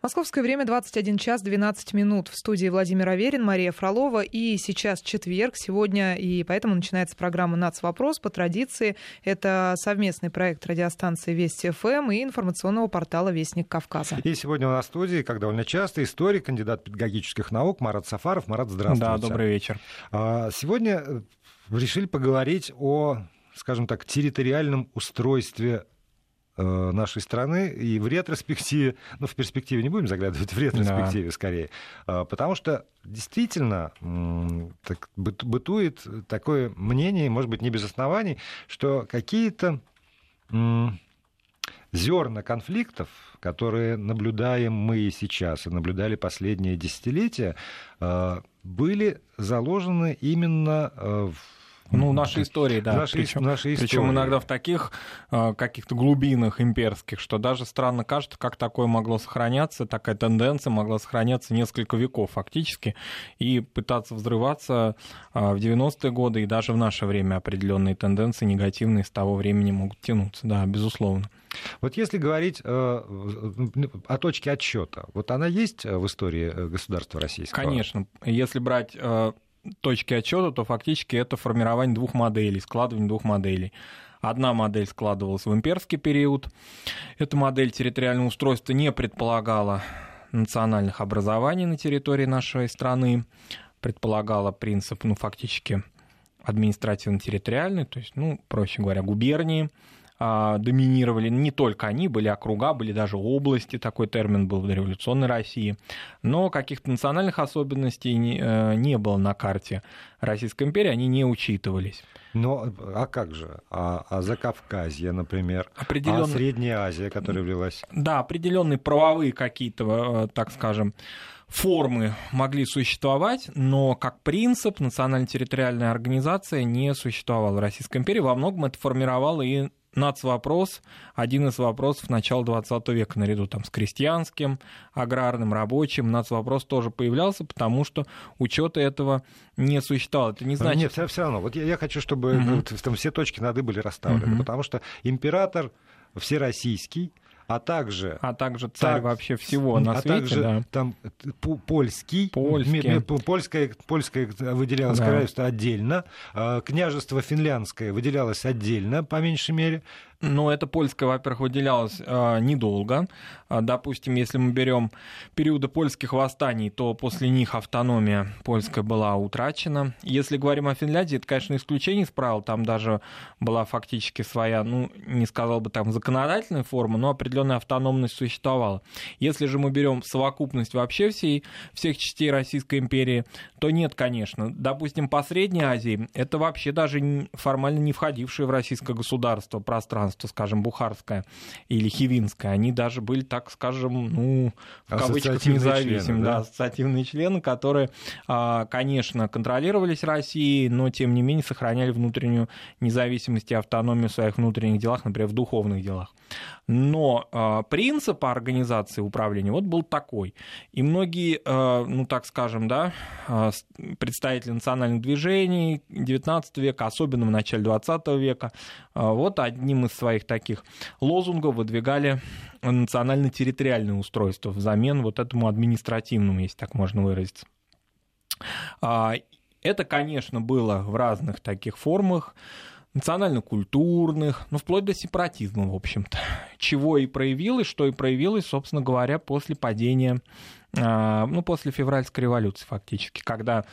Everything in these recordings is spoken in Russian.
Московское время 21 час 12 минут. В студии Владимир Аверин, Мария Фролова. И сейчас четверг, сегодня, и поэтому начинается программа «Нацвопрос». По традиции, это совместный проект радиостанции Вести ФМ и информационного портала «Вестник Кавказа». И сегодня у нас в студии, как довольно часто, историк, кандидат педагогических наук Марат Сафаров. Марат, здравствуйте. Да, добрый вечер. А, сегодня э, решили поговорить о, скажем так, территориальном устройстве нашей страны и в ретроспективе, ну, в перспективе не будем заглядывать, в ретроспективе да. скорее, а, потому что действительно так, бытует такое мнение, может быть, не без оснований, что какие-то зерна конфликтов, которые наблюдаем мы сейчас, и наблюдали последние десятилетия, а, были заложены именно э, в ну, нашей истории, да. Нашей, причем, нашей истории. причем иногда в таких э, каких-то глубинах имперских, что даже странно кажется, как такое могло сохраняться, такая тенденция могла сохраняться несколько веков фактически, и пытаться взрываться э, в 90-е годы и даже в наше время определенные тенденции негативные с того времени могут тянуться, да, безусловно. Вот если говорить э, о точке отсчета, вот она есть в истории э, государства российского? Конечно. Если брать э, точки отчета, то фактически это формирование двух моделей, складывание двух моделей. Одна модель складывалась в имперский период. Эта модель территориального устройства не предполагала национальных образований на территории нашей страны, предполагала принцип, ну, фактически административно-территориальный, то есть, ну, проще говоря, губернии, доминировали. Не только они, были округа, были даже области, такой термин был в дореволюционной России. Но каких-то национальных особенностей не, э, не было на карте Российской империи, они не учитывались. Но, а как же? А, а Закавказье, например? Определенный... А Средняя Азия, которая влилась? Да, определенные правовые какие-то, э, так скажем, формы могли существовать, но как принцип национально-территориальная организация не существовала в Российской империи. Во многом это формировало и нацвопрос, один из вопросов начала 20 века, наряду там, с крестьянским, аграрным, рабочим, нацвопрос тоже появлялся, потому что учета этого не существовало. Это не значит... Нет, все, все равно. Вот я, я хочу, чтобы угу. вот, там все точки над «и» были расставлены, угу. потому что император всероссийский, а также... А также царь так, вообще всего на а свете, также, да. там польский, польский. Польское, польское выделялось да. королевство отдельно, а, княжество финляндское выделялось отдельно, по меньшей мере, но это польское, во-первых, выделялось э, недолго. А, допустим, если мы берем периоды польских восстаний, то после них автономия польская была утрачена. Если говорим о Финляндии, это, конечно, исключение из правил. Там даже была фактически своя, ну, не сказал бы там законодательная форма, но определенная автономность существовала. Если же мы берем совокупность вообще всей, всех частей Российской империи, то нет, конечно. Допустим, по Средней Азии это вообще даже формально не входившее в российское государство пространство христианство, скажем, бухарское или хивинское, они даже были, так скажем, ну, в кавычках независимыми, да? да, ассоциативные члены, которые, а, конечно, контролировались Россией, но, тем не менее, сохраняли внутреннюю независимость и автономию в своих внутренних делах, например, в духовных делах. Но а, принцип организации управления вот был такой. И многие, а, ну, так скажем, да, представители национальных движений XIX века, особенно в начале XX века, вот одним из своих таких лозунгов выдвигали национально-территориальное устройство взамен вот этому административному, если так можно выразиться. Это, конечно, было в разных таких формах, национально-культурных, ну, вплоть до сепаратизма, в общем-то. Чего и проявилось, что и проявилось, собственно говоря, после падения, а, ну, после февральской революции фактически, когда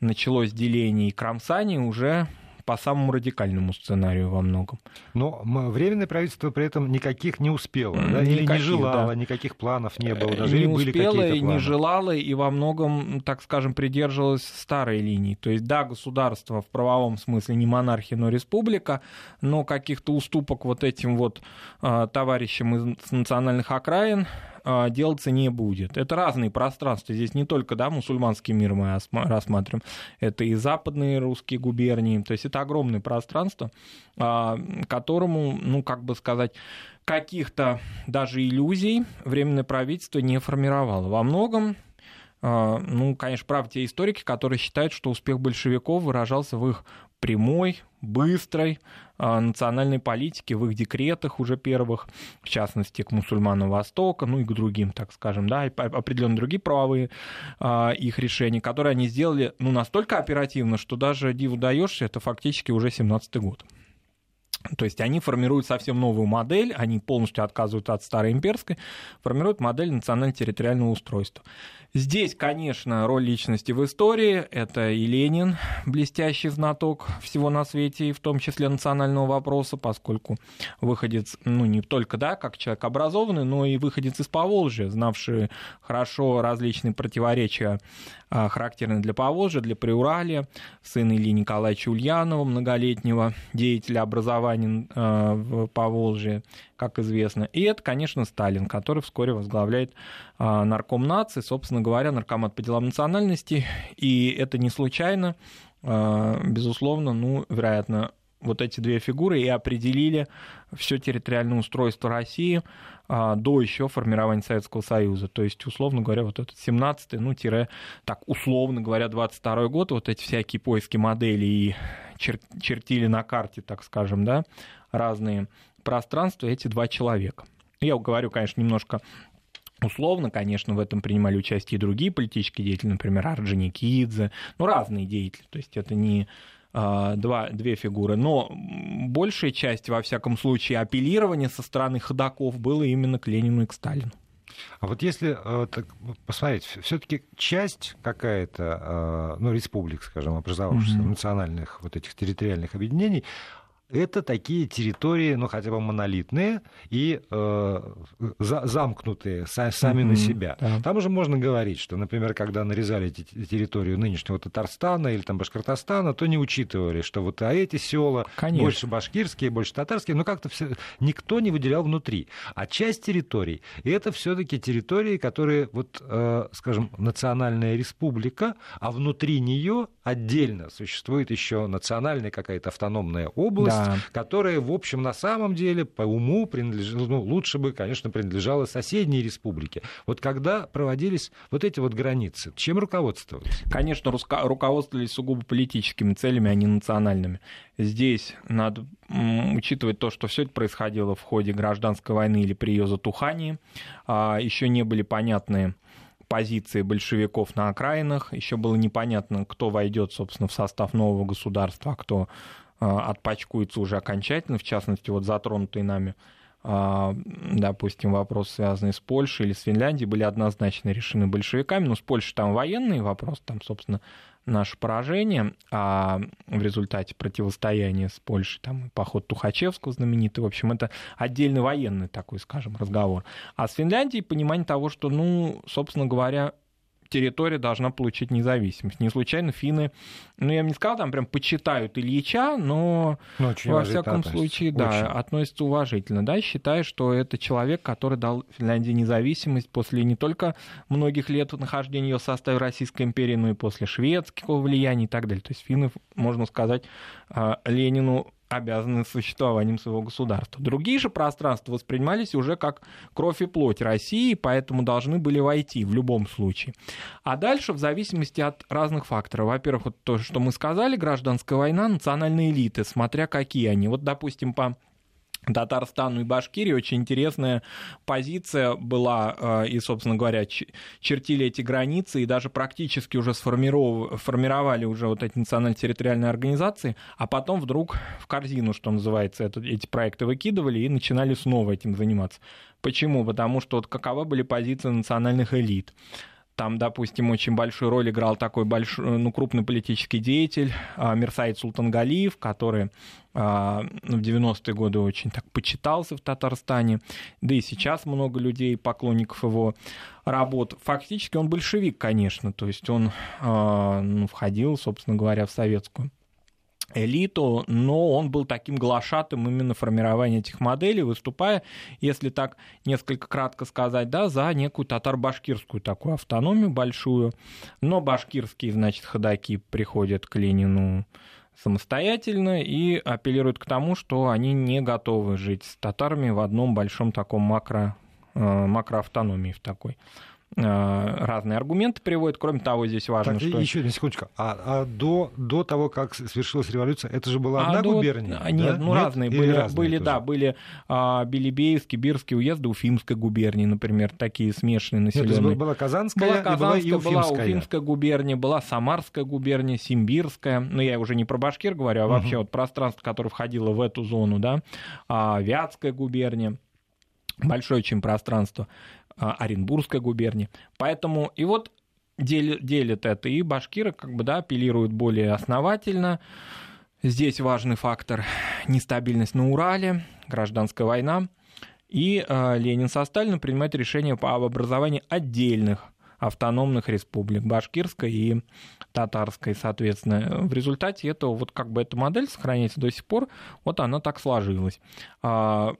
началось деление и кромсание уже по самому радикальному сценарию во многом. Но временное правительство при этом никаких не успело, да? или никаких, не желало, да. никаких планов не было, даже не или были успело, и планы? не желало, и во многом, так скажем, придерживалось старой линии. То есть, да, государство в правовом смысле не монархия, но республика, но каких-то уступок вот этим вот э, товарищам из национальных окраин делаться не будет. Это разные пространства. Здесь не только да, мусульманский мир мы рассматриваем, это и западные русские губернии. То есть это огромное пространство, а, которому, ну, как бы сказать, каких-то даже иллюзий временное правительство не формировало. Во многом а, ну, конечно, правы те историки, которые считают, что успех большевиков выражался в их прямой, быстрой а, национальной политики в их декретах уже первых, в частности, к мусульманам Востока, ну и к другим, так скажем, да, определенно другие правовые а, их решения, которые они сделали ну, настолько оперативно, что даже диву даешься, это фактически уже 17-й год. То есть они формируют совсем новую модель, они полностью отказываются от старой имперской, формируют модель национально-территориального устройства. Здесь, конечно, роль личности в истории. Это и Ленин, блестящий знаток всего на свете, и в том числе национального вопроса, поскольку выходец, ну, не только, да, как человек образованный, но и выходец из Поволжья, знавший хорошо различные противоречия, а, характерные для Поволжья, для Приуралия, сын Ильи Николаевича Ульянова, многолетнего деятеля образования а, в Поволжье, как известно. И это, конечно, Сталин, который вскоре возглавляет а, нарком нации, собственно говоря, наркомат по делам национальности. И это не случайно, а, безусловно, ну, вероятно, вот эти две фигуры и определили все территориальное устройство России а, до еще формирования Советского Союза. То есть, условно говоря, вот этот 17-й, ну, тире, так, условно говоря, 22 год, вот эти всякие поиски моделей и чер- чертили на карте, так скажем, да, разные пространства эти два человека. Я говорю, конечно, немножко Условно, конечно, в этом принимали участие и другие политические деятели, например, Орджоникидзе, ну, разные деятели, то есть это не два, две фигуры, но большая часть, во всяком случае, апеллирования со стороны ходаков было именно к Ленину и к Сталину. А вот если э, так, посмотреть, все-таки часть какая-то, э, ну, республик, скажем, образовавшихся, mm-hmm. национальных вот этих территориальных объединений, это такие территории, ну, хотя бы монолитные и э, за, замкнутые са, сами mm-hmm, на себя. Да. Там уже можно говорить, что, например, когда нарезали территорию нынешнего Татарстана или там Башкортостана, то не учитывали, что вот а эти села Конечно. больше башкирские, больше татарские, но как-то все, никто не выделял внутри. А часть территорий, и это все-таки территории, которые, вот, э, скажем, национальная республика, а внутри нее отдельно существует еще национальная какая-то автономная область, да. Которая, в общем, на самом деле по уму принадлежала, ну, лучше бы, конечно, принадлежала соседней республике. Вот когда проводились вот эти вот границы, чем руководствовались? Конечно, руководствовались сугубо политическими целями, а не национальными. Здесь надо учитывать то, что все это происходило в ходе гражданской войны или при ее затухании. А, Еще не были понятны позиции большевиков на окраинах. Еще было непонятно, кто войдет, собственно, в состав нового государства, а кто отпачкуется уже окончательно, в частности, вот затронутые нами а, допустим, вопросы, связанные с Польшей или с Финляндией, были однозначно решены большевиками. Но с Польшей там военный вопрос, там, собственно, наше поражение, а в результате противостояния с Польшей, там, поход Тухачевского знаменитый, в общем, это отдельный военный такой, скажем, разговор. А с Финляндией понимание того, что, ну, собственно говоря, территория должна получить независимость. Не случайно финны, ну, я бы не сказал, там прям почитают Ильича, но ну, во всяком относится. случае, да, очень. относятся уважительно, да, считая, что это человек, который дал Финляндии независимость после не только многих лет нахождения ее в составе Российской империи, но и после шведского влияния и так далее. То есть финны, можно сказать, а, Ленину обязаны существованием своего государства. Другие же пространства воспринимались уже как кровь и плоть России, поэтому должны были войти в любом случае. А дальше, в зависимости от разных факторов. Во-первых, вот то, что мы сказали, гражданская война, национальные элиты, смотря какие они. Вот, допустим, по Татарстану и Башкирии очень интересная позиция была, э, и, собственно говоря, чертили эти границы, и даже практически уже сформировали уже вот эти национально-территориальные организации, а потом вдруг в корзину, что называется, эти проекты выкидывали и начинали снова этим заниматься. Почему? Потому что вот каковы были позиции национальных элит. Там, допустим, очень большую роль играл такой большой, ну, крупный политический деятель а, Мирсаид Султангалиев, который а, ну, в 90-е годы очень так почитался в Татарстане, да и сейчас много людей, поклонников его работ. Фактически он большевик, конечно, то есть он а, ну, входил, собственно говоря, в советскую элиту, но он был таким глашатым именно формирования этих моделей, выступая, если так несколько кратко сказать, да, за некую татар-башкирскую такую автономию большую. Но башкирские, значит, ходаки приходят к Ленину самостоятельно и апеллируют к тому, что они не готовы жить с татарами в одном большом таком макро, э, макроавтономии в такой. Разные аргументы приводят. Кроме того, здесь важно, так, что... Еще на секундочку. А, а до, до того, как свершилась революция, это же была а одна до... губерния? Нет, да? ну Нет? разные. были, разные были да, были а, Белебеевский, Бирский уезды, Уфимской губернии, например, такие смешанные населенные. Нет, была Казанская, была Казанская, была и Уфимская. была Уфимская губерния, была Самарская губерния, Симбирская. Ну, я уже не про Башкир говорю, а вообще угу. вот пространство, которое входило в эту зону, да, а, Вятская губерния большое очень пространство, а, Оренбургская губерния. Поэтому и вот делят это, и башкиры как бы, да, апеллируют более основательно. Здесь важный фактор нестабильность на Урале, гражданская война. И э, Ленин со Сталиным принимают решение по образованию отдельных автономных республик, башкирской и татарской, соответственно. В результате этого, вот как бы эта модель сохраняется до сих пор, вот она так сложилась. А,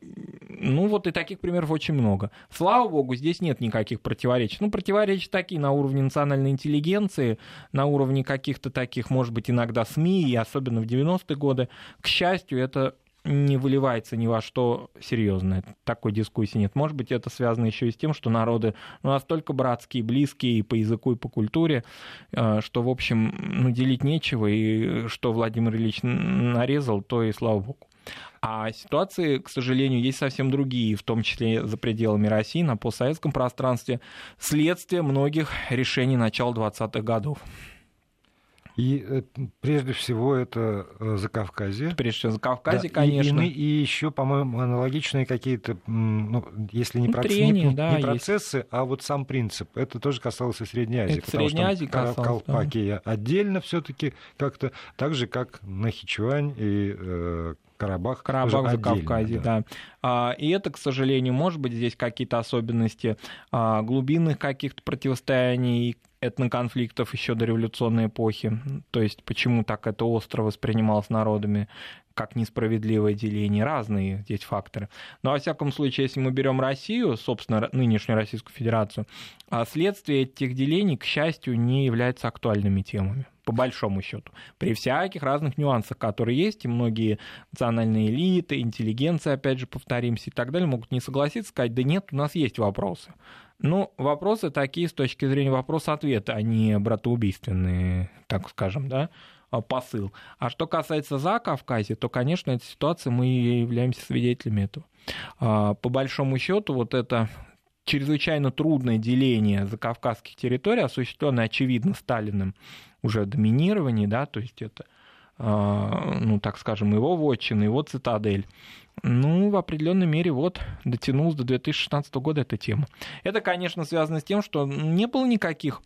ну вот и таких примеров очень много. Слава богу, здесь нет никаких противоречий. Ну, противоречия такие на уровне национальной интеллигенции, на уровне каких-то таких, может быть, иногда СМИ, и особенно в 90-е годы. К счастью, это не выливается ни во что серьезное. Такой дискуссии нет. Может быть, это связано еще и с тем, что народы ну, настолько братские, близкие и по языку, и по культуре, э, что, в общем, ну, делить нечего, и что Владимир Ильич нарезал, то и слава богу. А ситуации, к сожалению, есть совсем другие, в том числе за пределами России, на постсоветском пространстве, следствие многих решений начала 20-х годов. И э, прежде всего это э, Закавказье. Прежде всего Закавказье, да, конечно. И, и, и еще, по-моему, аналогичные какие-то, ну, если не, ну, проц... трения, не, да, не процессы, есть. а вот сам принцип. Это тоже касалось и Средней Азии. Это потому Средней Азии касалось, Колпакия да. отдельно все-таки как-то, так же, как Нахичевань и э, Карабах. Карабах за Кавказе, да. да. А, и это, к сожалению, может быть здесь какие-то особенности а, глубинных каких-то противостояний, этноконфликтов еще до революционной эпохи. То есть почему так это остро воспринималось народами, как несправедливое деление, разные здесь факторы. Но, во всяком случае, если мы берем Россию, собственно, нынешнюю Российскую Федерацию, а следствие этих делений, к счастью, не являются актуальными темами по большому счету, при всяких разных нюансах, которые есть, и многие национальные элиты, интеллигенция, опять же, повторимся, и так далее, могут не согласиться, сказать, да нет, у нас есть вопросы. Ну, вопросы такие с точки зрения вопроса-ответа, а не братоубийственные, так скажем, да, а, посыл. А что касается Закавказья, то, конечно, эта ситуация, мы являемся свидетелями этого. А, по большому счету, вот это чрезвычайно трудное деление закавказских территорий, осуществленное, очевидно, Сталиным уже доминировании, да, то есть это, ну, так скажем, его вотчина, его цитадель, ну, в определенной мере, вот, дотянулась до 2016 года эта тема. Это, конечно, связано с тем, что не было никаких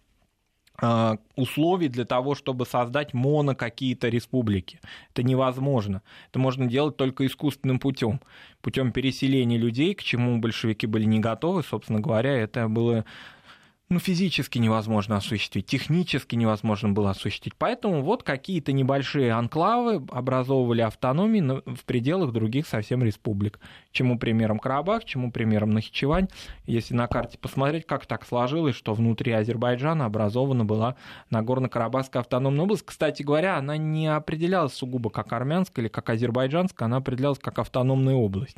а, условий для того, чтобы создать моно какие-то республики. Это невозможно. Это можно делать только искусственным путем, путем переселения людей, к чему большевики были не готовы, собственно говоря, это было ну, физически невозможно осуществить, технически невозможно было осуществить. Поэтому вот какие-то небольшие анклавы образовывали автономии в пределах других совсем республик. Чему примером Карабах, чему примером Нахичевань. Если на карте посмотреть, как так сложилось, что внутри Азербайджана образована была Нагорно-Карабахская автономная область. Кстати говоря, она не определялась сугубо как армянская или как азербайджанская, она определялась как автономная область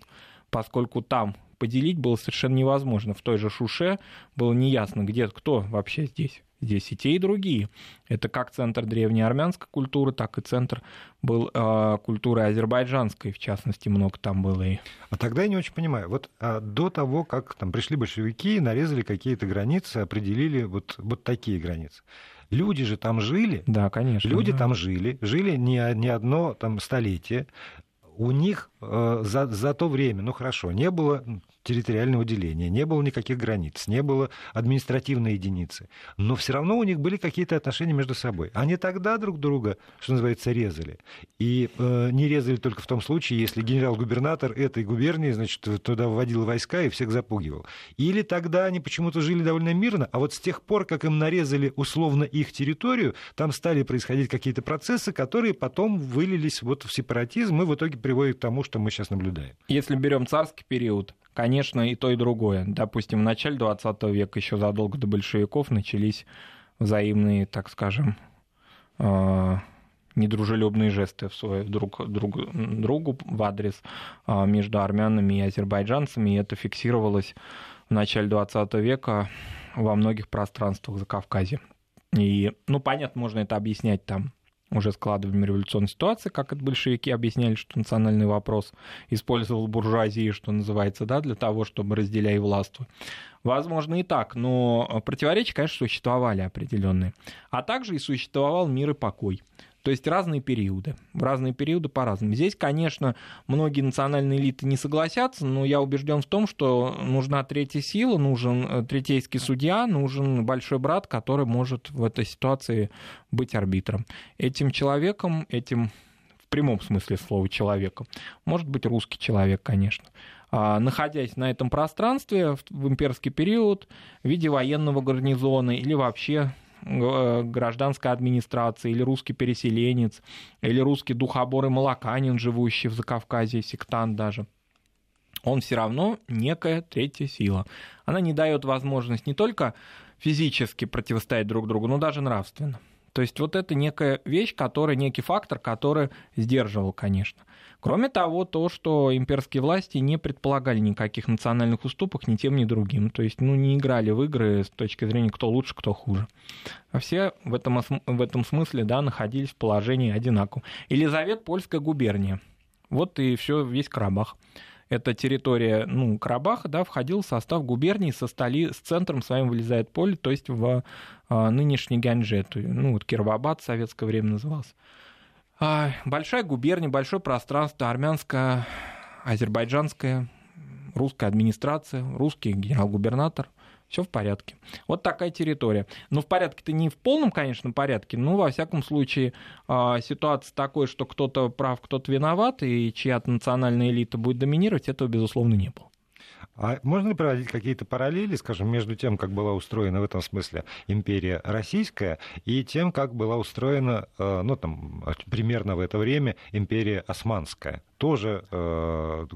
поскольку там поделить было совершенно невозможно. В той же Шуше было неясно, где кто вообще здесь. Здесь и те, и другие. Это как центр древней армянской культуры, так и центр был э, культуры азербайджанской, в частности, много там было. И... А тогда я не очень понимаю. Вот а до того, как там пришли большевики, нарезали какие-то границы, определили вот, вот такие границы. Люди же там жили. Да, конечно. Люди да. там жили, жили не, не одно там столетие. У них э, за, за то время, ну хорошо, не было территориального деления, не было никаких границ, не было административной единицы. Но все равно у них были какие-то отношения между собой. Они тогда друг друга, что называется, резали. И э, не резали только в том случае, если генерал-губернатор этой губернии, значит, туда вводил войска и всех запугивал. Или тогда они почему-то жили довольно мирно, а вот с тех пор, как им нарезали условно их территорию, там стали происходить какие-то процессы, которые потом вылились вот в сепаратизм и в итоге приводят к тому, что мы сейчас наблюдаем. Если берем царский период, конечно, и то, и другое. Допустим, в начале 20 века, еще задолго до большевиков, начались взаимные, так скажем, а, недружелюбные жесты в свой, друг, друг другу в адрес а, между армянами и азербайджанцами, и это фиксировалось в начале 20 века во многих пространствах Закавказья. И, ну, понятно, можно это объяснять там уже складыванием революционной ситуации, как это большевики объясняли, что национальный вопрос использовал буржуазии, что называется, да, для того, чтобы разделяй властвуй. Возможно и так, но противоречия, конечно, существовали определенные. А также и существовал мир и покой. То есть разные периоды. В разные периоды по-разному. Здесь, конечно, многие национальные элиты не согласятся, но я убежден в том, что нужна третья сила, нужен э, третейский судья, нужен большой брат, который может в этой ситуации быть арбитром. Этим человеком, этим в прямом смысле слова человеком, может быть русский человек, конечно а, находясь на этом пространстве в имперский период в виде военного гарнизона или вообще гражданской администрации, или русский переселенец, или русский духобор и молоканин, живущий в Закавказье, сектант даже, он все равно некая третья сила. Она не дает возможность не только физически противостоять друг другу, но даже нравственно. То есть вот это некая вещь, которая, некий фактор, который сдерживал, конечно. Кроме того, то, что имперские власти не предполагали никаких национальных уступок ни тем, ни другим. То есть, ну, не играли в игры с точки зрения, кто лучше, кто хуже. А все в этом, в этом смысле, да, находились в положении одинаковом. Елизавет, Польская губерния. Вот и все, весь Карабах. Эта территория, ну, Карабаха, да, входил в состав губернии со, столи, с центром своим вылезает поле, то есть в а, нынешний Ганжет, ну, вот Кировабад в советское время назывался. А, большая губерния, большое пространство, армянская, азербайджанская, русская администрация, русский генерал-губернатор. Все в порядке. Вот такая территория. Но в порядке-то не в полном, конечно, порядке, но, во всяком случае, а, ситуация такой, что кто-то прав, кто-то виноват, и чья-то национальная элита будет доминировать, этого, безусловно, не было. А можно ли проводить какие-то параллели, скажем, между тем, как была устроена в этом смысле империя российская, и тем, как была устроена, э, ну, там, примерно в это время империя османская? Тоже э,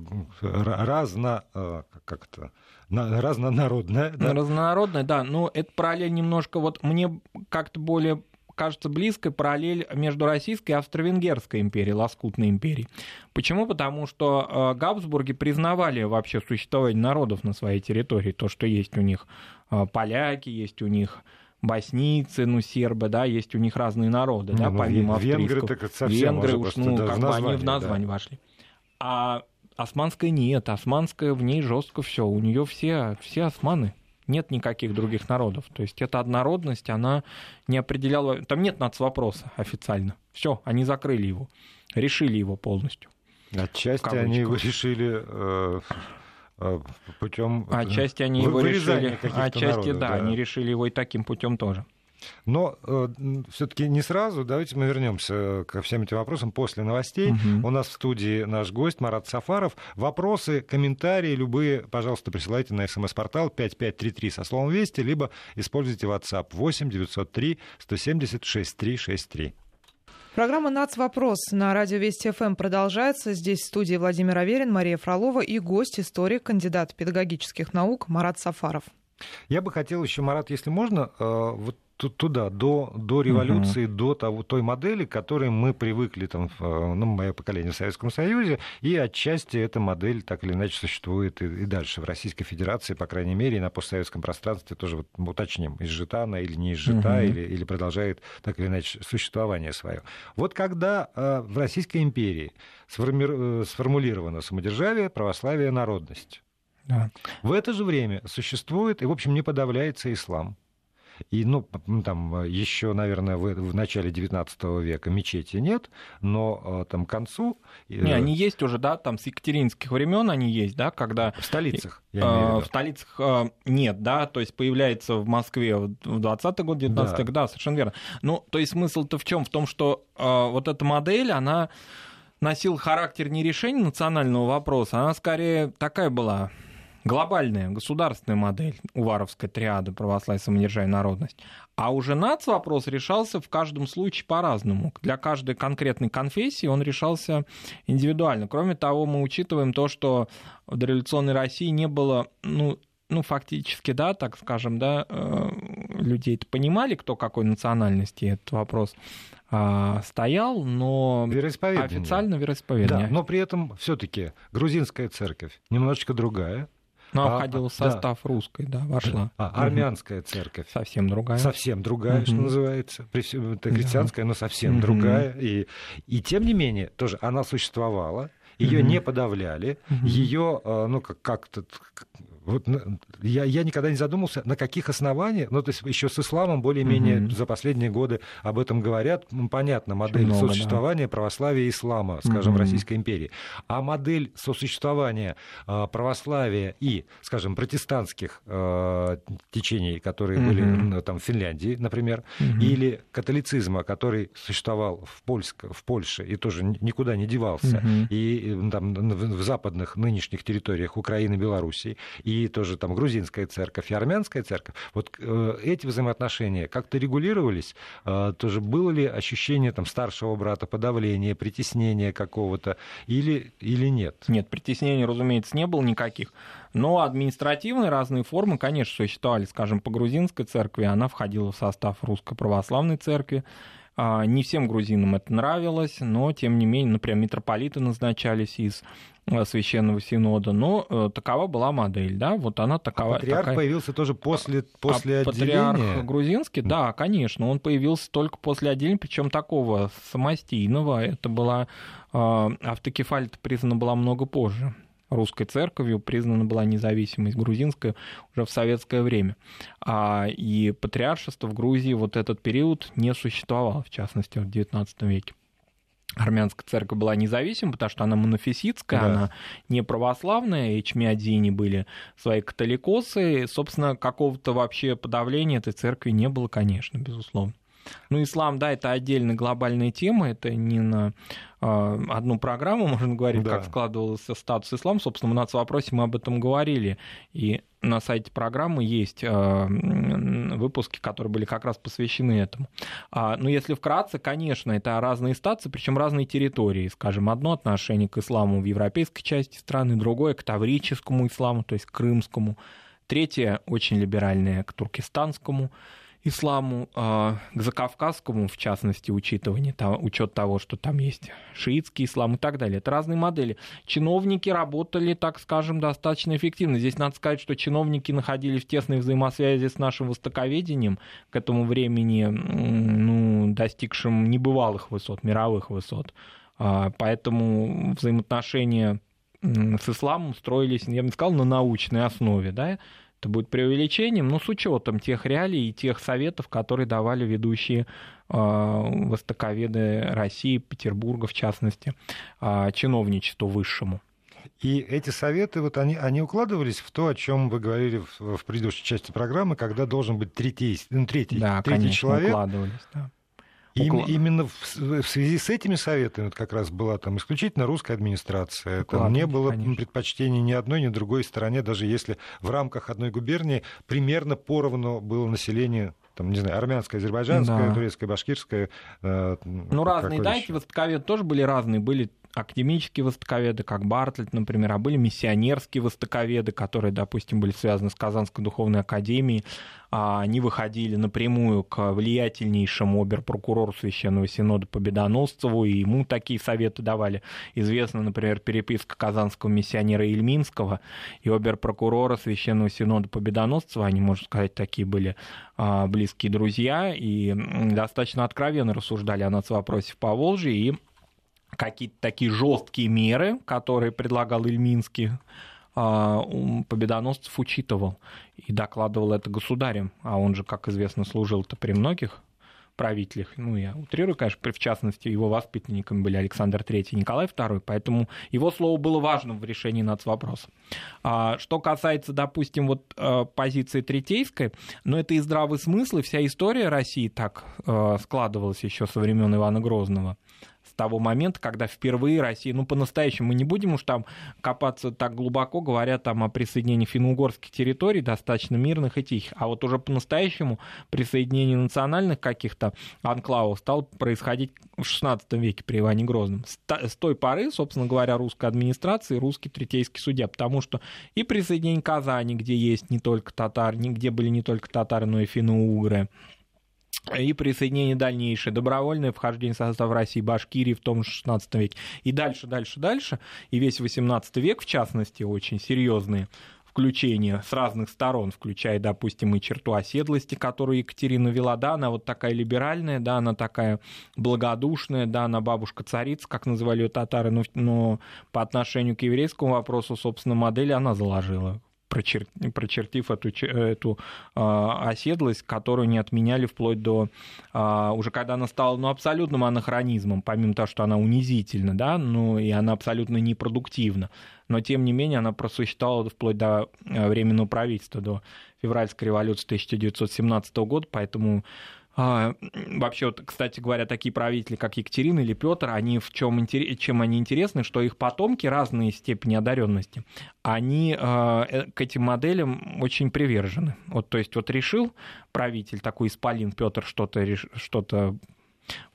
разно... Э, как это разнонародная. Да? Разнонародная, да. Но это параллель немножко вот мне как-то более кажется близкой параллель между Российской и Австро-Венгерской империей, Лоскутной империей. Почему? Потому что э, Габсбурги признавали вообще существование народов на своей территории, то, что есть у них э, поляки, есть у них боснийцы, ну, сербы, да, есть у них разные народы, ну, да, ну, помимо венгры. Так совсем Венгры уж, ну, как бы они в название да. вошли. А османская нет, османская в ней жестко все, у нее все, все османы нет никаких других народов. То есть эта однородность, она не определяла... Там нет нацвопроса официально. Все, они закрыли его, решили его полностью. Отчасти они его решили э, э, путем Отчасти они его решили, отчасти народов, да, да, они решили его и таким путем тоже. Но э, все-таки не сразу. Давайте мы вернемся ко всем этим вопросам после новостей. Угу. У нас в студии наш гость Марат Сафаров. Вопросы, комментарии любые, пожалуйста, присылайте на смс-портал 5533 со словом «Вести», либо используйте WhatsApp 8 903 170 6363. Программа «Нац. Вопрос» на радио Вести ФМ продолжается. Здесь в студии Владимир Аверин, Мария Фролова и гость, историк, кандидат педагогических наук Марат Сафаров. Я бы хотел еще, Марат, если можно, э, вот туда, до, до революции, угу. до того, той модели, к которой мы привыкли, там, ну, мое поколение в Советском Союзе, и отчасти эта модель так или иначе существует и, и дальше в Российской Федерации, по крайней мере, и на постсоветском пространстве тоже вот, уточним, изжита она или не изжита, угу. или, или продолжает так или иначе существование свое. Вот когда э, в Российской империи сформи... Э, сформулировано самодержавие, православие, народность, да. В это же время существует и, в общем, не подавляется ислам. И, ну, там еще, наверное, в, в начале XIX века мечети нет, но э, там к концу... Э, не, они есть уже, да, там с екатеринских времен они есть, да, когда... В столицах, я имею в виду. В столицах э, нет, да, то есть появляется в Москве в 20-й год, 19 да. да, совершенно верно. Ну, то есть смысл-то в чем? В том, что вот эта модель, она носил характер не решения национального вопроса, она скорее такая была глобальная государственная модель Уваровской триады православие, самодержавие, народность. А уже НАЦ вопрос решался в каждом случае по-разному. Для каждой конкретной конфессии он решался индивидуально. Кроме того, мы учитываем то, что в дореволюционной России не было, ну, ну, фактически, да, так скажем, да, э, людей это понимали, кто какой национальности этот вопрос а, стоял, но официально вероисповедание. Да, но при этом все-таки грузинская церковь немножечко другая, Но а, входила в состав да. русской, да, вошла. А, армянская церковь. Совсем другая. Совсем другая, угу. что называется. Это христианская, да. но совсем угу. другая. И, и тем не менее, тоже она существовала ее угу. не подавляли, угу. ее, э, ну, как- как-то вот я, я никогда не задумался, на каких основаниях, ну, то есть еще с исламом более-менее угу. за последние годы об этом говорят. Ну, понятно, модель много, сосуществования да. православия и ислама, скажем, в Российской империи. А модель сосуществования э, православия и, скажем, протестантских э, течений, которые угу. были там, в Финляндии, например, угу. или католицизма, который существовал в, Польск, в Польше и тоже никуда не девался, угу. и там, в западных нынешних территориях Украины, Белоруссии, и и тоже там грузинская церковь, и армянская церковь. Вот э, эти взаимоотношения как-то регулировались? Э, тоже было ли ощущение там старшего брата, подавления, притеснения какого-то или, или нет? Нет, притеснений, разумеется, не было никаких. Но административные разные формы, конечно, существовали. Скажем, по грузинской церкви она входила в состав Русской Православной Церкви. А, не всем грузинам это нравилось, но, тем не менее, например, митрополиты назначались из Э, священного синода, но э, такова была модель, да, вот она такова. А патриарх такая... появился тоже после, а после а отделения? Патриарх грузинский, да, конечно, он появился только после отделения, причем такого самостийного, это была автокефалия признана была много позже русской церковью, признана была независимость грузинская уже в советское время. А, и патриаршество в Грузии вот этот период не существовало, в частности, в XIX веке армянская церковь была независима, потому что она монофиситская, да. она не православная, Эчмиадзини были свои католикосы, собственно, какого-то вообще подавления этой церкви не было, конечно, безусловно. Ну, ислам, да, это отдельная глобальная тема, это не на э, одну программу, можно говорить, да. как складывался статус ислам. Собственно, в нацвопросе мы об этом говорили. И на сайте программы есть э, выпуски, которые были как раз посвящены этому. А, но если вкратце, конечно, это разные статусы, причем разные территории. Скажем, одно отношение к исламу в европейской части страны, другое к таврическому исламу, то есть к крымскому. Третье очень либеральное к туркестанскому исламу, а, к закавказскому, в частности, учитывание, учет того, что там есть шиитский ислам и так далее. Это разные модели. Чиновники работали, так скажем, достаточно эффективно. Здесь надо сказать, что чиновники находились в тесной взаимосвязи с нашим востоковедением, к этому времени ну, достигшим небывалых высот, мировых высот. А, поэтому взаимоотношения с исламом строились, я бы сказал, на научной основе, да, это будет преувеличением, но с учетом тех реалий и тех советов, которые давали ведущие а, востоковеды России, Петербурга в частности, а, чиновничеству высшему. И эти советы, вот они, они укладывались в то, о чем вы говорили в, в предыдущей части программы, когда должен быть третий, ну, третий, да, третий конечно, человек. Укладывались, да. Им, именно в, в связи с этими советами вот как раз была там исключительно русская администрация. Там не было конечно. предпочтений ни одной, ни другой стороне, даже если в рамках одной губернии примерно поровну было население там, не знаю, армянское, азербайджанское, да. турецкое, башкирское. Э, ну, разные, да, эти востоковеды тоже были разные. Были академические востоковеды, как Бартлетт, например, а были миссионерские востоковеды, которые, допустим, были связаны с Казанской духовной академией. А они выходили напрямую к влиятельнейшему оберпрокурору Священного Синода Победоносцеву, и ему такие советы давали. Известна, например, переписка казанского миссионера Ильминского и оберпрокурора Священного Синода Победоносцева. Они, можно сказать, такие были а, близкие друзья и достаточно откровенно рассуждали о нацвопросе в Поволжье и какие-то такие жесткие меры, которые предлагал Ильминский, а, Победоносцев учитывал и докладывал это государем, а он же, как известно, служил-то при многих правителях. Ну, я утрирую, конечно, в частности, его воспитанниками были Александр III и Николай II, поэтому его слово было важным в решении нацвопроса. А, что касается, допустим, вот а, позиции третейской, ну, это и здравый смысл, и вся история России так а, складывалась еще со времен Ивана Грозного того момента, когда впервые Россия, ну, по-настоящему, мы не будем уж там копаться так глубоко, говоря там о присоединении финно-угорских территорий, достаточно мирных и тихих, а вот уже по-настоящему присоединение национальных каких-то анклавов стало происходить в XVI веке при Иване Грозном. С той поры, собственно говоря, русская администрация и русский третейский судья, потому что и присоединение Казани, где есть не только татары, где были не только татары, но и финно-угры, и присоединение дальнейшее, добровольное вхождение в состав России, Башкирии в том же 16 веке. И дальше, дальше, дальше, и весь 18 век, в частности, очень серьезные включение с разных сторон, включая, допустим, и черту оседлости, которую Екатерина вела, да, она вот такая либеральная, да, она такая благодушная, да, она бабушка-царица, как называли ее татары, но, но по отношению к еврейскому вопросу, собственно, модели она заложила прочер... прочертив эту, эту э, оседлость, которую не отменяли вплоть до э, уже когда она стала ну, абсолютным анахронизмом, помимо того, что она унизительна, да, ну и она абсолютно непродуктивна. Но тем не менее она просуществовала вплоть до временного правительства, до февральской революции 1917 года, поэтому а, вообще, вот, кстати говоря, такие правители, как Екатерина или Петр, они в чем, чем они интересны, что их потомки разные степени одаренности, они а, э, к этим моделям очень привержены. Вот, то есть вот решил правитель, такой исполин Петр что-то что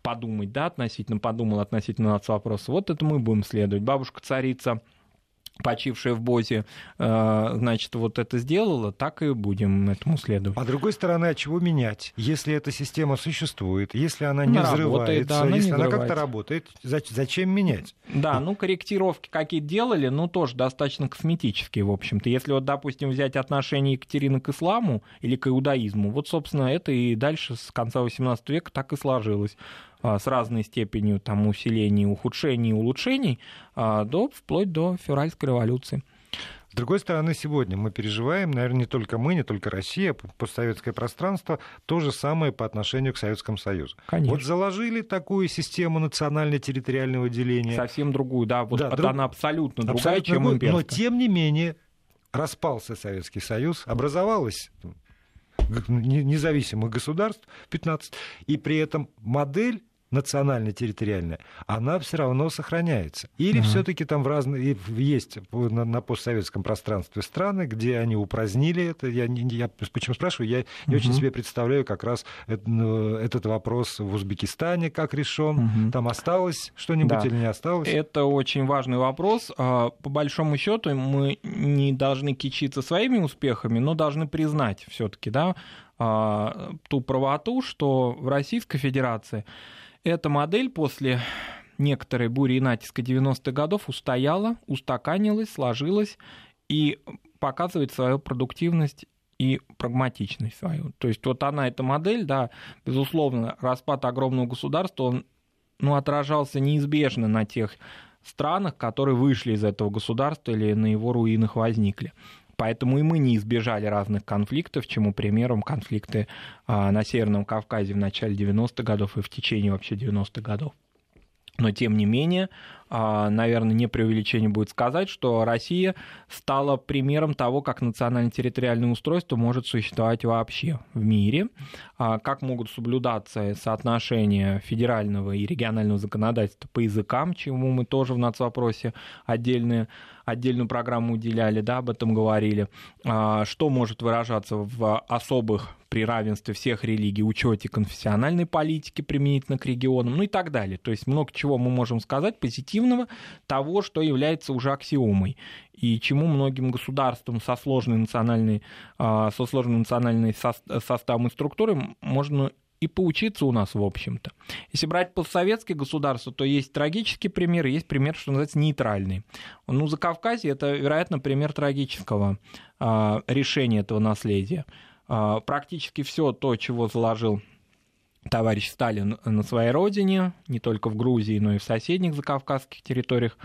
подумать, да, относительно, подумал относительно нас вопроса, вот это мы будем следовать. Бабушка-царица почившая в Бозе, э, значит, вот это сделала, так и будем этому следовать. А с другой стороны, а чего менять? Если эта система существует, если она не она взрывается, работает, да, она если она как-то работает, зачем менять? Да, ну корректировки какие делали, ну тоже достаточно косметические, в общем-то. Если вот, допустим, взять отношение Екатерины к исламу или к иудаизму, вот, собственно, это и дальше с конца XVIII века так и сложилось. А, с разной степенью там, усиления, ухудшений, улучшений, а, до, вплоть до февральской революции. С другой стороны, сегодня мы переживаем, наверное, не только мы, не только Россия, постсоветское пространство, то же самое по отношению к Советскому Союзу. Конечно. Вот заложили такую систему национально-территориального деления. Совсем другую, да, вот да, друг... она абсолютно другая, абсолютно чем другой, имперская. Но, тем не менее, распался Советский Союз, образовалась независимых государств 15, и при этом модель национально-территориальная, она все равно сохраняется. Или uh-huh. все-таки там в разные есть на, на постсоветском пространстве страны, где они упразднили это. Я, я почему спрашиваю, я не uh-huh. очень себе представляю как раз ну, этот вопрос в Узбекистане как решен. Uh-huh. Там осталось что-нибудь да. или не осталось? Это очень важный вопрос. А, по большому счету мы не должны кичиться своими успехами, но должны признать все-таки, да, а, ту правоту, что в Российской Федерации эта модель после некоторой бури и натиска 90-х годов устояла, устаканилась, сложилась и показывает свою продуктивность и прагматичность свою. То есть вот она, эта модель, да, безусловно, распад огромного государства, он ну, отражался неизбежно на тех странах, которые вышли из этого государства или на его руинах возникли. Поэтому и мы не избежали разных конфликтов, чему примером конфликты а, на Северном Кавказе в начале 90-х годов и в течение вообще 90-х годов. Но тем не менее, наверное, не преувеличение будет сказать, что Россия стала примером того, как национально-территориальное устройство может существовать вообще в мире, а, как могут соблюдаться соотношения федерального и регионального законодательства по языкам, чему мы тоже в нацвопросе отдельные отдельную программу уделяли, да, об этом говорили, а, что может выражаться в особых при равенстве всех религий, учете конфессиональной политики применительно к регионам, ну и так далее. То есть много чего мы можем сказать позитивного, того, что является уже аксиомой и чему многим государствам со сложной национальной, а, со сложным национальным составом и структурой можно и поучиться у нас, в общем-то. Если брать постсоветские государства, то есть трагический пример, есть пример, что называется, нейтральный. Ну, за Кавказе это, вероятно, пример трагического а, решения этого наследия. А, практически все то, чего заложил товарищ Сталин на своей родине, не только в Грузии, но и в соседних закавказских территориях,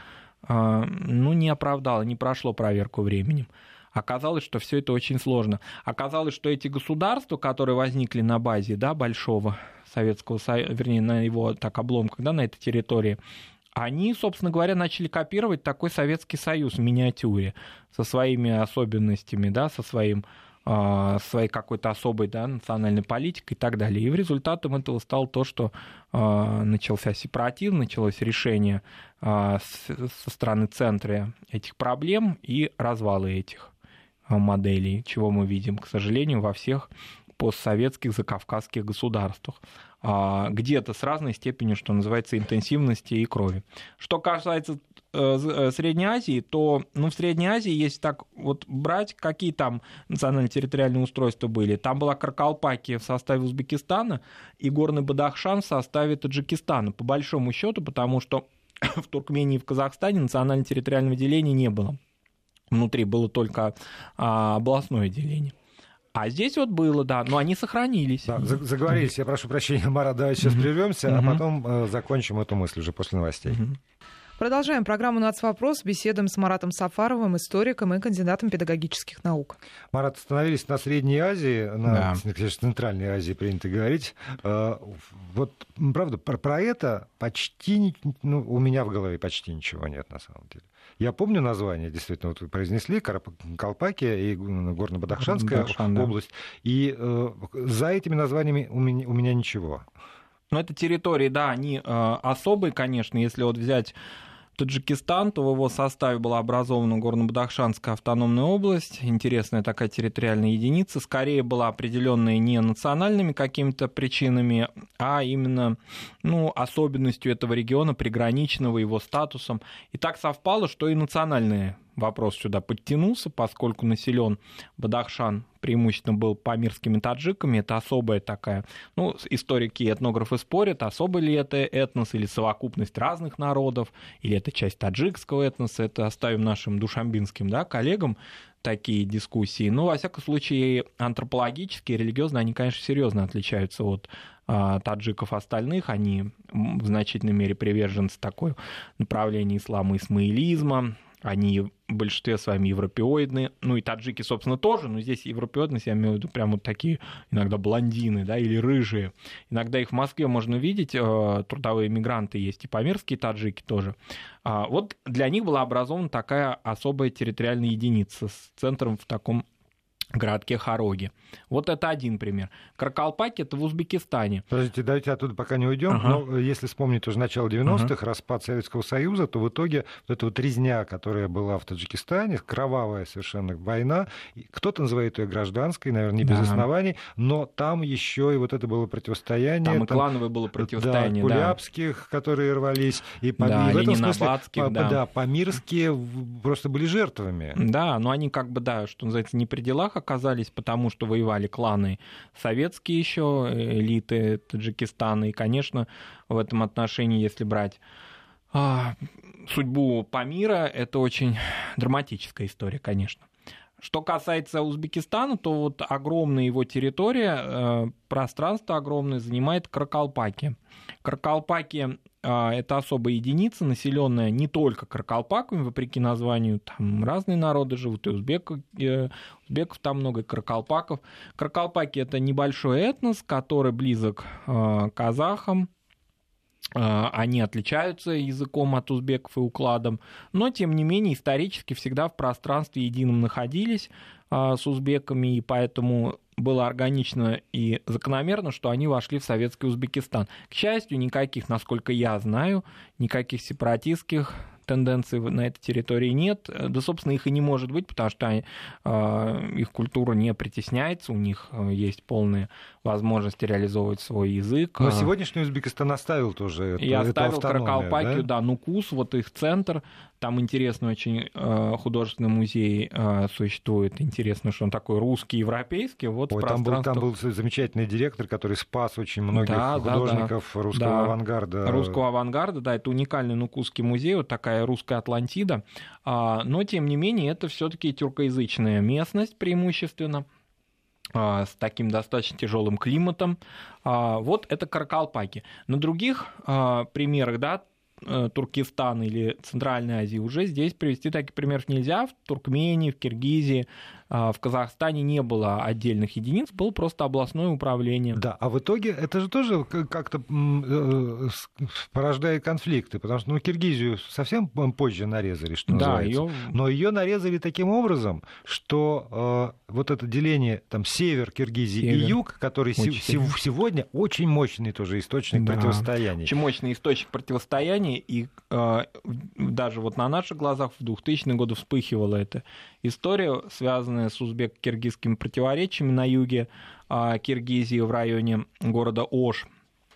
а, ну, не оправдало, не прошло проверку временем. Оказалось, что все это очень сложно. Оказалось, что эти государства, которые возникли на базе да, большого Советского Союза, вернее, на его так, обломках, да, на этой территории, они, собственно говоря, начали копировать такой Советский Союз в миниатюре со своими особенностями, да, со своим своей какой-то особой да, национальной политикой и так далее. И в результатом этого стало то, что а, начался сепаратизм, началось решение а, со стороны центра этих проблем и развалы этих моделей, чего мы видим, к сожалению, во всех постсоветских закавказских государствах. А, где-то с разной степенью, что называется, интенсивности и крови. Что касается э, э, Средней Азии, то ну, в Средней Азии, если так вот брать, какие там национально-территориальные устройства были, там была Каркалпакия в составе Узбекистана и Горный Бадахшан в составе Таджикистана, по большому счету, потому что в Туркмении и в Казахстане национально-территориального деления не было. Внутри было только а, областное деление. А здесь вот было, да, но они сохранились. Да, заговорились, я прошу прощения, Мара, давай сейчас прервемся, а потом э, закончим эту мысль уже после новостей. Продолжаем программу «Нацвопрос». Беседуем с Маратом Сафаровым, историком и кандидатом педагогических наук. Марат, остановились на Средней Азии, на да. Центральной Азии, принято говорить. Э, вот, правда, про, про это почти, ну, у меня в голове почти ничего нет, на самом деле. Я помню название, действительно, вот произнесли, Калпакия и Горно-Бадахшанская Бадахшан, область. Да. И э, за этими названиями у меня, у меня ничего. Но это территории, да, они э, особые, конечно, если вот взять Таджикистан, то в его составе была образована Горно-Бадахшанская автономная область, интересная такая территориальная единица, скорее была определенная не национальными какими-то причинами, а именно ну, особенностью этого региона, приграничного его статусом. И так совпало, что и национальные вопрос сюда подтянулся, поскольку населен Бадахшан преимущественно был памирскими таджиками, это особая такая, ну, историки и этнографы спорят, особый ли это этнос или совокупность разных народов, или это часть таджикского этноса, это оставим нашим душамбинским да, коллегам такие дискуссии. Но, во всяком случае, антропологически и религиозно они, конечно, серьезно отличаются от а, таджиков остальных. Они в значительной мере приверженцы такой направления ислама исмаилизма, они в большинстве своем европеоидные, ну и таджики, собственно, тоже, но здесь европеоидность, я имею в виду прям вот такие иногда блондины, да, или рыжие. Иногда их в Москве можно видеть, э, трудовые мигранты есть, и памирские таджики тоже. А вот для них была образована такая особая территориальная единица с центром в таком городке Хароги. Вот это один пример. Каракалпаки это в Узбекистане. Подождите, давайте оттуда пока не уйдем. Ага. Но если вспомнить уже начало 90-х, ага. распад Советского Союза, то в итоге вот эта вот резня, которая была в Таджикистане, кровавая совершенно война, кто-то называет ее гражданской, наверное, не без да. оснований, но там еще и вот это было противостояние. Там, там и клановое было противостояние. Да, кулябских, да. которые рвались. И, по, да, и в этом смысле, да. да, памирские просто были жертвами. Да, но они как бы, да, что называется, не при делах оказались, потому что воевали кланы советские еще, элиты Таджикистана. И, конечно, в этом отношении, если брать а, судьбу Памира, это очень драматическая история, конечно. Что касается Узбекистана, то вот огромная его территория, э, пространство огромное занимает. Каракалпаки а, это особая единица, населенная не только каракалпаками, вопреки названию, там разные народы живут, и узбеков, и узбеков там много, и каракалпаков. Каракалпаки — это небольшой этнос, который близок к казахам, а, они отличаются языком от узбеков и укладом, но тем не менее исторически всегда в пространстве едином находились а, с узбеками, и поэтому было органично и закономерно, что они вошли в советский Узбекистан. К счастью, никаких, насколько я знаю, никаких сепаратистских тенденций на этой территории нет. Да, собственно, их и не может быть, потому что э, их культура не притесняется, у них э, есть полная возможность реализовывать свой язык. Но сегодняшний Узбекистан оставил тоже эту, Я оставил Каракалпакию, да? да, Нукус, вот их центр, там интересный очень э, художественный музей существует. Интересно, что он такой русский, европейский. Вот Ой, там, был, там был замечательный директор, который спас очень многих да, художников да, да. русского да. авангарда. Русского авангарда, да, это уникальный Нукусский музей, вот такая русская Атлантида, а, но тем не менее это все-таки тюркоязычная местность преимущественно а, с таким достаточно тяжелым климатом. А, вот это Каракалпаки. На других примерах, да, э, Туркестан или Центральной Азии, уже здесь привести таких примеров нельзя. В Туркмении, в Киргизии, в Казахстане не было отдельных единиц, было просто областное управление. Да, а в итоге это же тоже как-то э, порождает конфликты, потому что ну, Киргизию совсем позже нарезали, что да, называется. Её... Но ее нарезали таким образом, что э, вот это деление там север Киргизии север. и юг, который очень сегодня очень мощный тоже источник да. противостояния. Очень мощный источник противостояния, и э, даже вот на наших глазах в 2000-е годы вспыхивала эта история, связанная с узбек-киргизскими противоречиями на юге а, Киргизии в районе города Ош.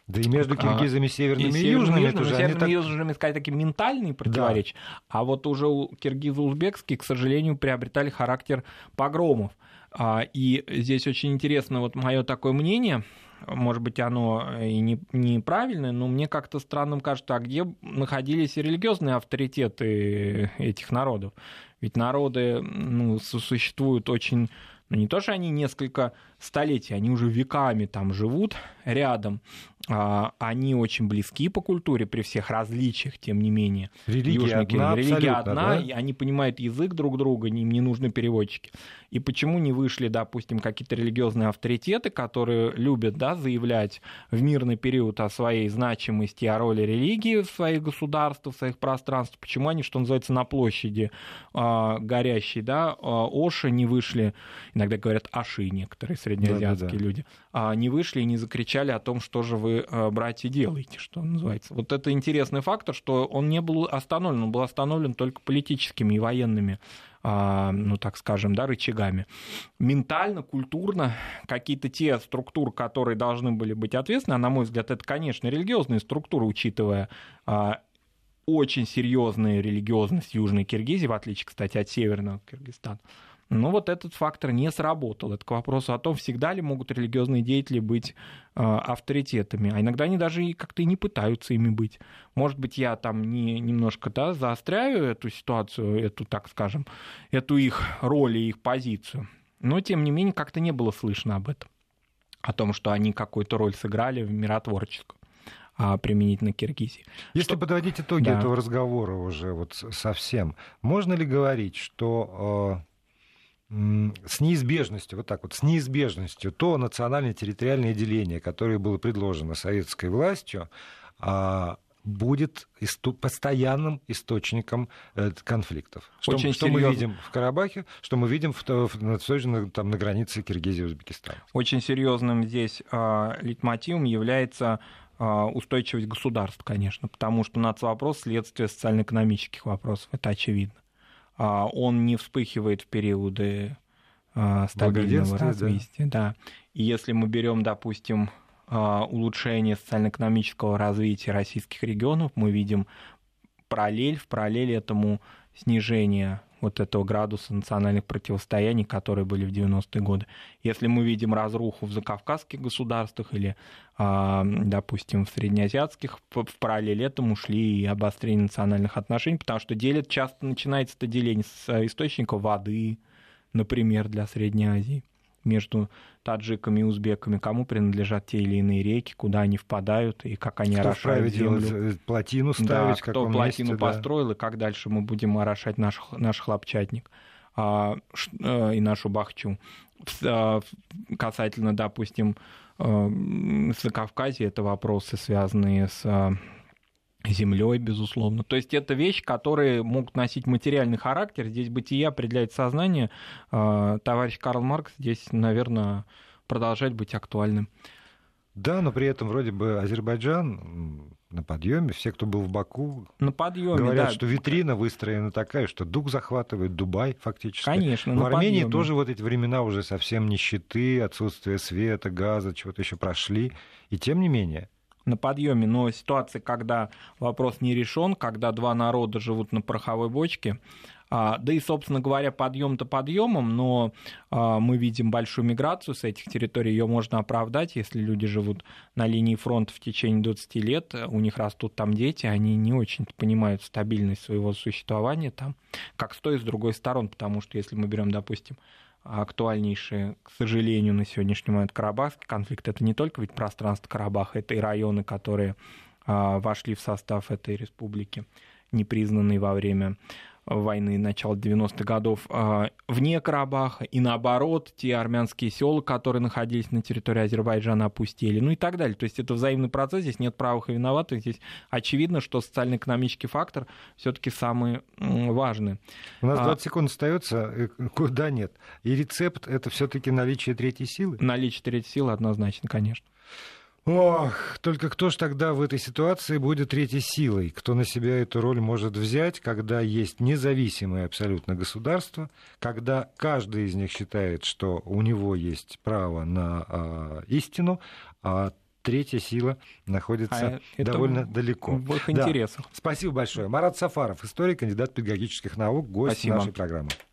Да и между а, киргизами северными и, и южными. Южными, тоже, северными так... и южными, сказать, такие ментальные противоречия. Да. А вот уже у киргизо-узбекские, к сожалению, приобретали характер погромов. А, и здесь очень интересно вот мое такое мнение. Может быть, оно и не, неправильное, но мне как-то странным кажется, а где находились религиозные авторитеты этих народов? Ведь народы ну, существуют очень ну, не то, что они несколько столетий, они уже веками там живут рядом. А, они очень близки по культуре при всех различиях, тем не менее. Религия одна, Религия одна да? и они понимают язык друг друга, им не нужны переводчики. И почему не вышли, допустим, какие-то религиозные авторитеты, которые любят да, заявлять в мирный период о своей значимости, о роли религии в своих государствах, в своих пространствах? Почему они, что называется, на площади э, горящей, да, э, Оши не вышли, иногда говорят Аши некоторые среднеазиатские да, да, да. люди, а не вышли и не закричали о том, что же вы, э, братья, делаете, что называется. Вот это интересный фактор, что он не был остановлен, он был остановлен только политическими и военными а, ну так скажем, да, рычагами. Ментально, культурно какие-то те структуры, которые должны были быть ответственны, а на мой взгляд, это, конечно, религиозные структуры, учитывая а, очень серьезную религиозность Южной Киргизии, в отличие, кстати, от Северного Киргизстана. Но вот этот фактор не сработал. Это к вопросу о том, всегда ли могут религиозные деятели быть э, авторитетами. А иногда они даже и как-то и не пытаются ими быть. Может быть, я там не, немножко да, заостряю эту ситуацию, эту, так скажем, эту их роль и их позицию. Но, тем не менее, как-то не было слышно об этом. О том, что они какую-то роль сыграли в миротворческом а, применительно Киргизии. Если что... подводить итоги да. этого разговора уже вот совсем, можно ли говорить, что э, с неизбежностью, вот так вот, с неизбежностью то национальное территориальное деление, которое было предложено советской властью, а, будет постоянным источником э, конфликтов. Что, Очень что мы видим в Карабахе, что мы видим в, в, там, на границе Киргизии и Узбекистана. Очень серьезным здесь э, литмотивом является э, устойчивость государств, конечно, потому что нацвопрос следствие социально-экономических вопросов, это очевидно. А, он не вспыхивает в периоды а, стабильного развития. Да. И если мы берем, допустим, а, улучшение социально-экономического развития российских регионов, мы видим параллель, в параллель этому снижение вот этого градуса национальных противостояний, которые были в 90-е годы. Если мы видим разруху в закавказских государствах или, а, допустим, в среднеазиатских, в параллель этому шли и обострение национальных отношений, потому что делят, часто начинается это деление с источника воды, например, для Средней Азии между таджиками и узбеками, кому принадлежат те или иные реки, куда они впадают и как они кто орошают землю. Делать, э, плотину ставить, да, кто плотину месте, построил да. и как дальше мы будем орошать наш, наш хлопчатник а, э, и нашу бахчу. А, касательно, допустим, э, Закавказья, это вопросы, связанные с землей, безусловно. То есть это вещи, которые могут носить материальный характер. Здесь бытие определяет сознание. А, товарищ Карл Маркс здесь, наверное, продолжает быть актуальным. Да, но при этом вроде бы Азербайджан на подъеме. Все, кто был в Баку, на подъеме, говорят, да. что витрина выстроена такая, что дух захватывает Дубай фактически. Конечно. В Армении подъеме. тоже вот эти времена уже совсем нищеты, отсутствие света, газа, чего-то еще прошли. И тем не менее, на подъеме, но ситуация, когда вопрос не решен, когда два народа живут на пороховой бочке, а, да и, собственно говоря, подъем-то подъемом, но а, мы видим большую миграцию с этих территорий, ее можно оправдать, если люди живут на линии фронта в течение 20 лет, у них растут там дети, они не очень понимают стабильность своего существования там, как с той и с другой сторон, потому что если мы берем, допустим, актуальнейшие, к сожалению, на сегодняшний момент Карабахский конфликт. Это не только ведь пространство Карабаха, это и районы, которые а, вошли в состав этой республики, не признанные во время войны начала 90-х годов а, вне Карабаха, и наоборот, те армянские села, которые находились на территории Азербайджана, опустили, ну и так далее. То есть это взаимный процесс, здесь нет правых и виноватых, здесь очевидно, что социально-экономический фактор все-таки самый важный. У нас 20 а, секунд остается, э, куда нет. И рецепт это все-таки наличие третьей силы? Наличие третьей силы однозначно, конечно. Ох, только кто ж тогда в этой ситуации будет третьей силой? Кто на себя эту роль может взять, когда есть независимое абсолютно государство, когда каждый из них считает, что у него есть право на а, истину, а третья сила находится а довольно далеко. В их интересах. Спасибо большое. Марат Сафаров, историк, кандидат педагогических наук, гость Спасибо. нашей программы.